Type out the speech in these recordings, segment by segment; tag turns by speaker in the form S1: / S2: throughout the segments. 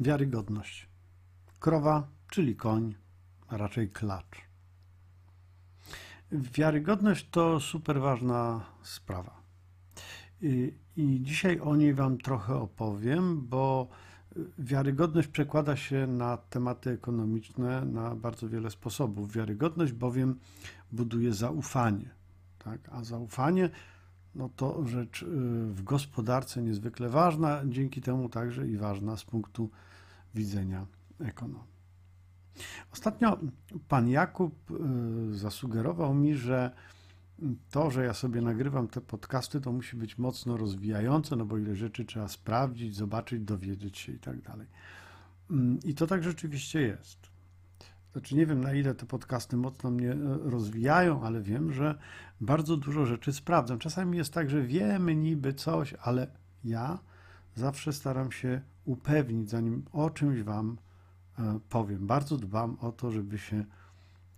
S1: Wiarygodność. Krowa, czyli koń, a raczej klacz. Wiarygodność to super ważna sprawa. I, I dzisiaj o niej Wam trochę opowiem, bo wiarygodność przekłada się na tematy ekonomiczne na bardzo wiele sposobów. Wiarygodność bowiem buduje zaufanie. Tak? A zaufanie no to rzecz y, w gospodarce niezwykle ważna, dzięki temu także i ważna z punktu widzenia ekonomii. Ostatnio pan Jakub y, zasugerował mi, że to, że ja sobie nagrywam te podcasty, to musi być mocno rozwijające, no bo ile rzeczy trzeba sprawdzić, zobaczyć, dowiedzieć się i tak dalej. Mm, I to tak rzeczywiście jest. Znaczy nie wiem, na ile te podcasty mocno mnie e, rozwijają, ale wiem, że bardzo dużo rzeczy sprawdzam. Czasami jest tak, że wiemy niby coś, ale ja zawsze staram się upewnić, zanim o czymś Wam e, powiem. Bardzo dbam o to, żeby się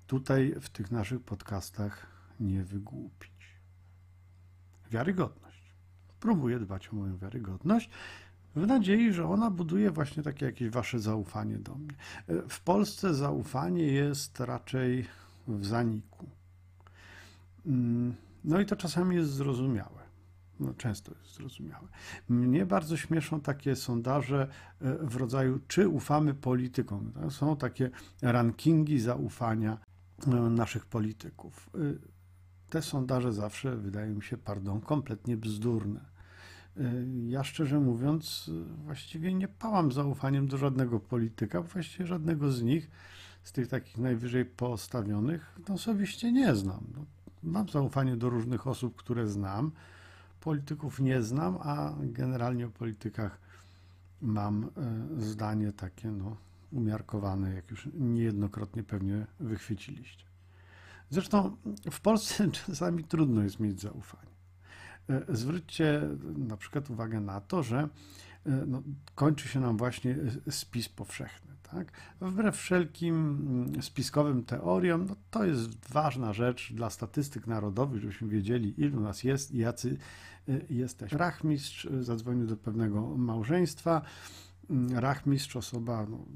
S1: tutaj w tych naszych podcastach nie wygłupić. Wiarygodność. Próbuję dbać o moją wiarygodność w nadziei, że ona buduje właśnie takie jakieś wasze zaufanie do mnie. W Polsce zaufanie jest raczej w zaniku. Mm, no i to czasami jest zrozumiałe. No, często jest zrozumiałe. Mnie bardzo śmieszą takie sondaże e, w rodzaju, czy ufamy politykom. Są takie rankingi zaufania e, naszych polityków. E, te sondaże zawsze wydają mi się, pardon, kompletnie bzdurne. Y, ja szczerze mówiąc, właściwie nie pałam zaufaniem do żadnego polityka, właściwie żadnego z nich, z tych takich najwyżej postawionych, no osobiście nie znam. No, mam zaufanie do różnych osób, które znam, polityków nie znam, a generalnie o politykach mam y, zdanie takie no, umiarkowane, jak już niejednokrotnie pewnie wychwyciliście. Zresztą w Polsce czasami trudno jest mieć zaufanie. E, zwróćcie na przykład uwagę na to, że e, no, kończy się nam właśnie spis powszechny. Tak? Wbrew wszelkim mm, spiskowym teoriom, no, to jest ważna rzecz dla statystyk narodowych, żebyśmy wiedzieli, ilu nas jest i jacy e, jesteśmy. Rachmistrz zadzwonił do pewnego małżeństwa, rachmistrz, osoba no,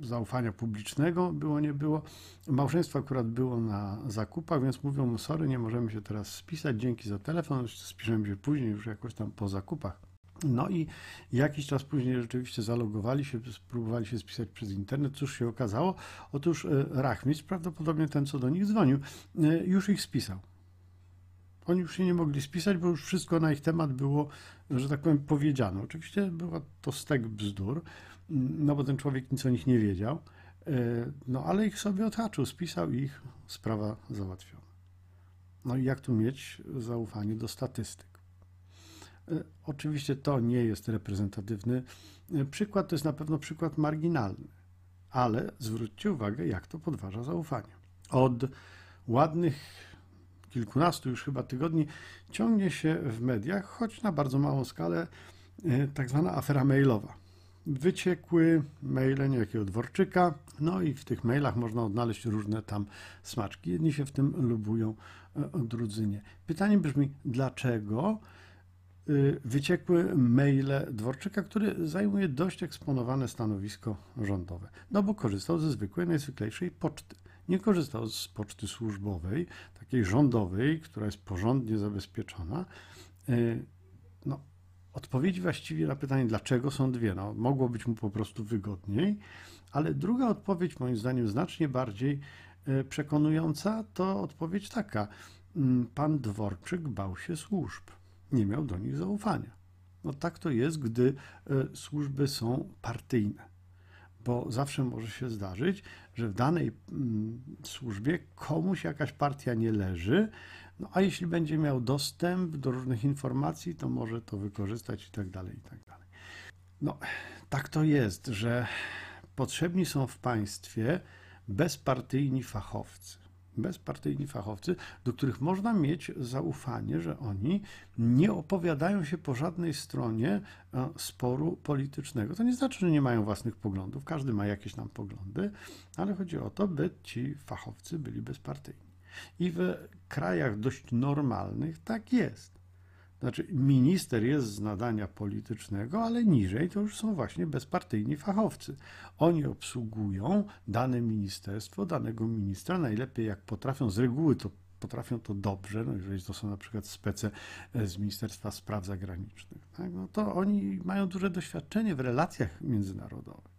S1: zaufania publicznego, było, nie było. Małżeństwo akurat było na zakupach, więc mówią mu, sorry, nie możemy się teraz spisać, dzięki za telefon, spiszemy się później, już jakoś tam po zakupach. No i jakiś czas później rzeczywiście zalogowali się, spróbowali się spisać przez internet. Cóż się okazało? Otóż e, rachmistrz, prawdopodobnie ten, co do nich dzwonił, e, już ich spisał. Oni już się nie mogli spisać, bo już wszystko na ich temat było, że tak powiem, powiedziane. Oczywiście była to stek bzdur, no bo ten człowiek nic o nich nie wiedział, e, no ale ich sobie odhaczył, spisał ich, sprawa załatwiona. No i jak tu mieć zaufanie do statystyk? E, oczywiście to nie jest reprezentatywny e, przykład, to jest na pewno przykład marginalny, ale zwróćcie uwagę, jak to podważa zaufanie. Od ładnych kilkunastu już chyba tygodni ciągnie się w mediach, choć na bardzo małą skalę, e, tak zwana afera mailowa. Wyciekły maile niejakiego Dworczyka, no i w tych mailach można odnaleźć różne tam smaczki. Jedni się w tym lubują, e, drudzy nie. Pytanie brzmi, dlaczego e, wyciekły maile Dworczyka, który zajmuje dość eksponowane stanowisko rządowe? No bo korzystał ze zwykłej, najzwyklejszej poczty nie korzystał z poczty służbowej, takiej rządowej, która jest porządnie zabezpieczona. E, no, odpowiedzi właściwie na pytanie, dlaczego są dwie. No, mogło być mu po prostu wygodniej, ale druga odpowiedź, moim zdaniem, znacznie bardziej e, przekonująca, to odpowiedź taka. Mm, pan Dworczyk bał się służb, nie miał do nich zaufania. No tak to jest, gdy e, służby są partyjne bo zawsze może się zdarzyć, że w danej mm, służbie komuś jakaś partia nie leży, no a jeśli będzie miał dostęp do różnych informacji, to może to wykorzystać i tak dalej, i tak dalej. No, tak to jest, że potrzebni są w państwie bezpartyjni fachowcy bezpartyjni fachowcy, do których można mieć zaufanie, że oni nie opowiadają się po żadnej stronie e, sporu politycznego. To nie znaczy, że nie mają własnych poglądów, każdy ma jakieś tam poglądy, ale chodzi o to, by ci fachowcy byli bezpartyjni. I w krajach dość normalnych tak jest. Znaczy, minister jest z nadania politycznego, ale niżej to już są właśnie bezpartyjni fachowcy. Oni obsługują dane ministerstwo, danego ministra, najlepiej jak potrafią, z reguły to potrafią to dobrze, no jeżeli to są na przykład spece z Ministerstwa Spraw Zagranicznych, tak, no to oni mają duże doświadczenie w relacjach międzynarodowych.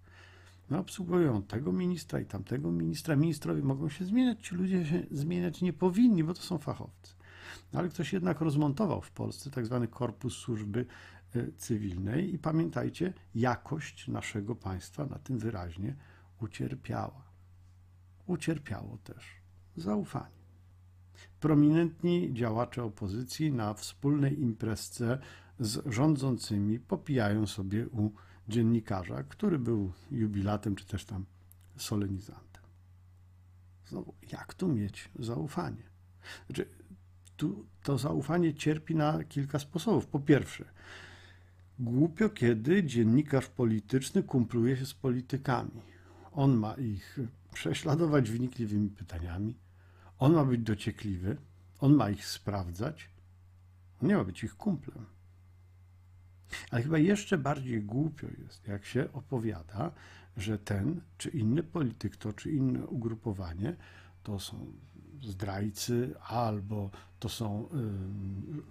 S1: No, obsługują tego ministra i tamtego ministra. Ministrowie mogą się zmieniać, ci ludzie się zmieniać nie powinni, bo to są fachowcy. No, ale ktoś jednak rozmontował w Polsce tak zwany korpus służby e, cywilnej i pamiętajcie, jakość naszego państwa na tym wyraźnie ucierpiała. Ucierpiało też zaufanie. Prominentni działacze opozycji na wspólnej imprezce z rządzącymi popijają sobie u dziennikarza, który był jubilatem czy też tam solenizantem. Znowu, jak tu mieć zaufanie? Znaczy, tu to zaufanie cierpi na kilka sposobów. Po pierwsze, głupio, kiedy dziennikarz polityczny kumpluje się z politykami. On ma ich prześladować wnikliwymi pytaniami, on ma być dociekliwy, on ma ich sprawdzać, on nie ma być ich kumplem. Ale chyba jeszcze bardziej głupio jest, jak się opowiada, że ten czy inny polityk, to czy inne ugrupowanie to są zdrajcy, albo to są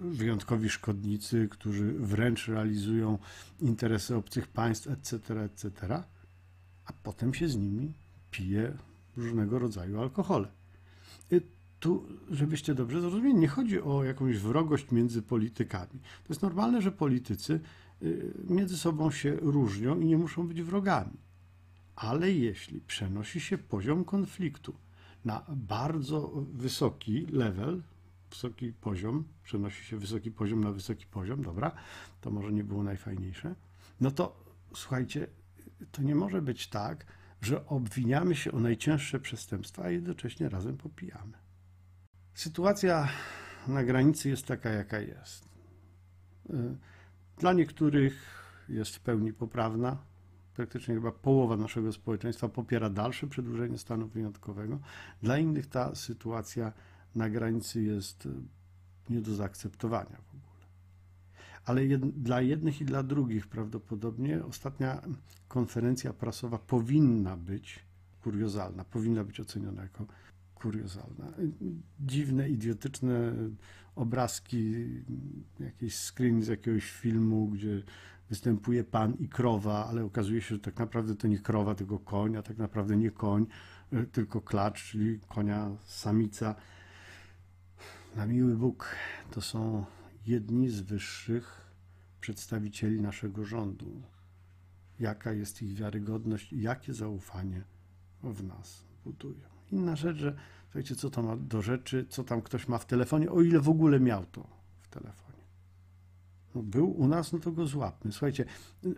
S1: y, wyjątkowi szkodnicy, którzy wręcz realizują interesy obcych państw, etc., etc., a potem się z nimi pije różnego rodzaju alkohole. Y, tu, żebyście dobrze zrozumieli, nie chodzi o jakąś wrogość między politykami. To jest normalne, że politycy y, między sobą się różnią i nie muszą być wrogami. Ale jeśli przenosi się poziom konfliktu na bardzo wysoki level, wysoki poziom, przenosi się wysoki poziom na wysoki poziom, dobra, to może nie było najfajniejsze, no to słuchajcie, to nie może być tak, że obwiniamy się o najcięższe przestępstwa, a jednocześnie razem popijamy. Sytuacja na granicy jest taka, jaka jest. Y, dla niektórych jest w pełni poprawna. Praktycznie chyba połowa naszego społeczeństwa popiera dalsze przedłużenie stanu wyjątkowego. Dla innych ta sytuacja na granicy jest y, nie do zaakceptowania w ogóle. Ale jed, dla jednych i dla drugich prawdopodobnie ostatnia konferencja prasowa powinna być kuriozalna, powinna być oceniona jako kuriozalna. Dziwne, idiotyczne obrazki, jakiś screen z jakiegoś filmu, gdzie występuje pan i krowa, ale okazuje się, że tak naprawdę to nie krowa, tylko koń, a tak naprawdę nie koń, tylko klacz, czyli konia samica. Na miły Bóg, to są jedni z wyższych przedstawicieli naszego rządu. Jaka jest ich wiarygodność i jakie zaufanie w nas budują. Inna rzecz, że słuchajcie, co to ma do rzeczy, co tam ktoś ma w telefonie, o ile w ogóle miał to w telefonie. No, był u nas, no to go złapmy. Słuchajcie,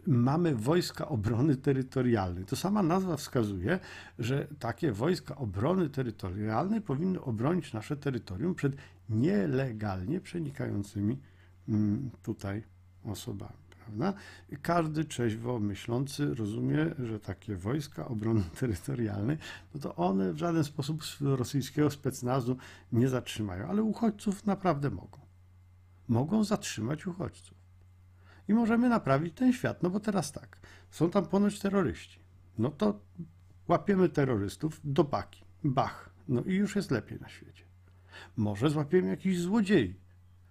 S1: mamy wojska obrony terytorialnej. To sama nazwa wskazuje, że takie wojska obrony terytorialnej powinny obronić nasze terytorium przed nielegalnie przenikającymi mm, tutaj osobami. Prawda? Każdy trzeźwo myślący rozumie, że takie wojska obrony terytorialnej, no to one w żaden sposób rosyjskiego specnazu nie zatrzymają, ale uchodźców naprawdę mogą. Mogą zatrzymać uchodźców. I możemy naprawić ten świat, no bo teraz tak, są tam ponoć terroryści. No to łapiemy terrorystów do paki, bach, no i już jest lepiej na świecie. Może złapiemy jakichś złodziei,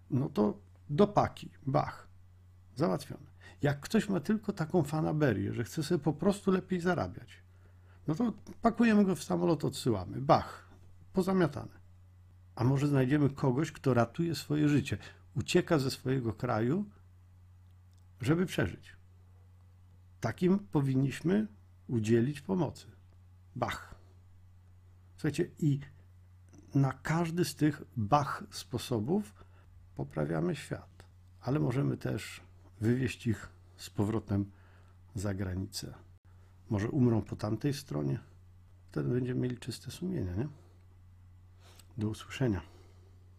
S1: no to do paki, bach Załatwione. Jak ktoś ma tylko taką fanaberię, że chce sobie po prostu lepiej zarabiać, no to pakujemy go w samolot, odsyłamy. Bach, pozamiatane. A może znajdziemy kogoś, kto ratuje swoje życie, ucieka ze swojego kraju, żeby przeżyć. Takim powinniśmy udzielić pomocy. Bach. Słuchajcie, i na każdy z tych bach sposobów poprawiamy świat, ale możemy też wywieźć ich z powrotem za granicę. Może umrą po tamtej stronie? Wtedy będziemy mieli czyste sumienie, nie? Do usłyszenia.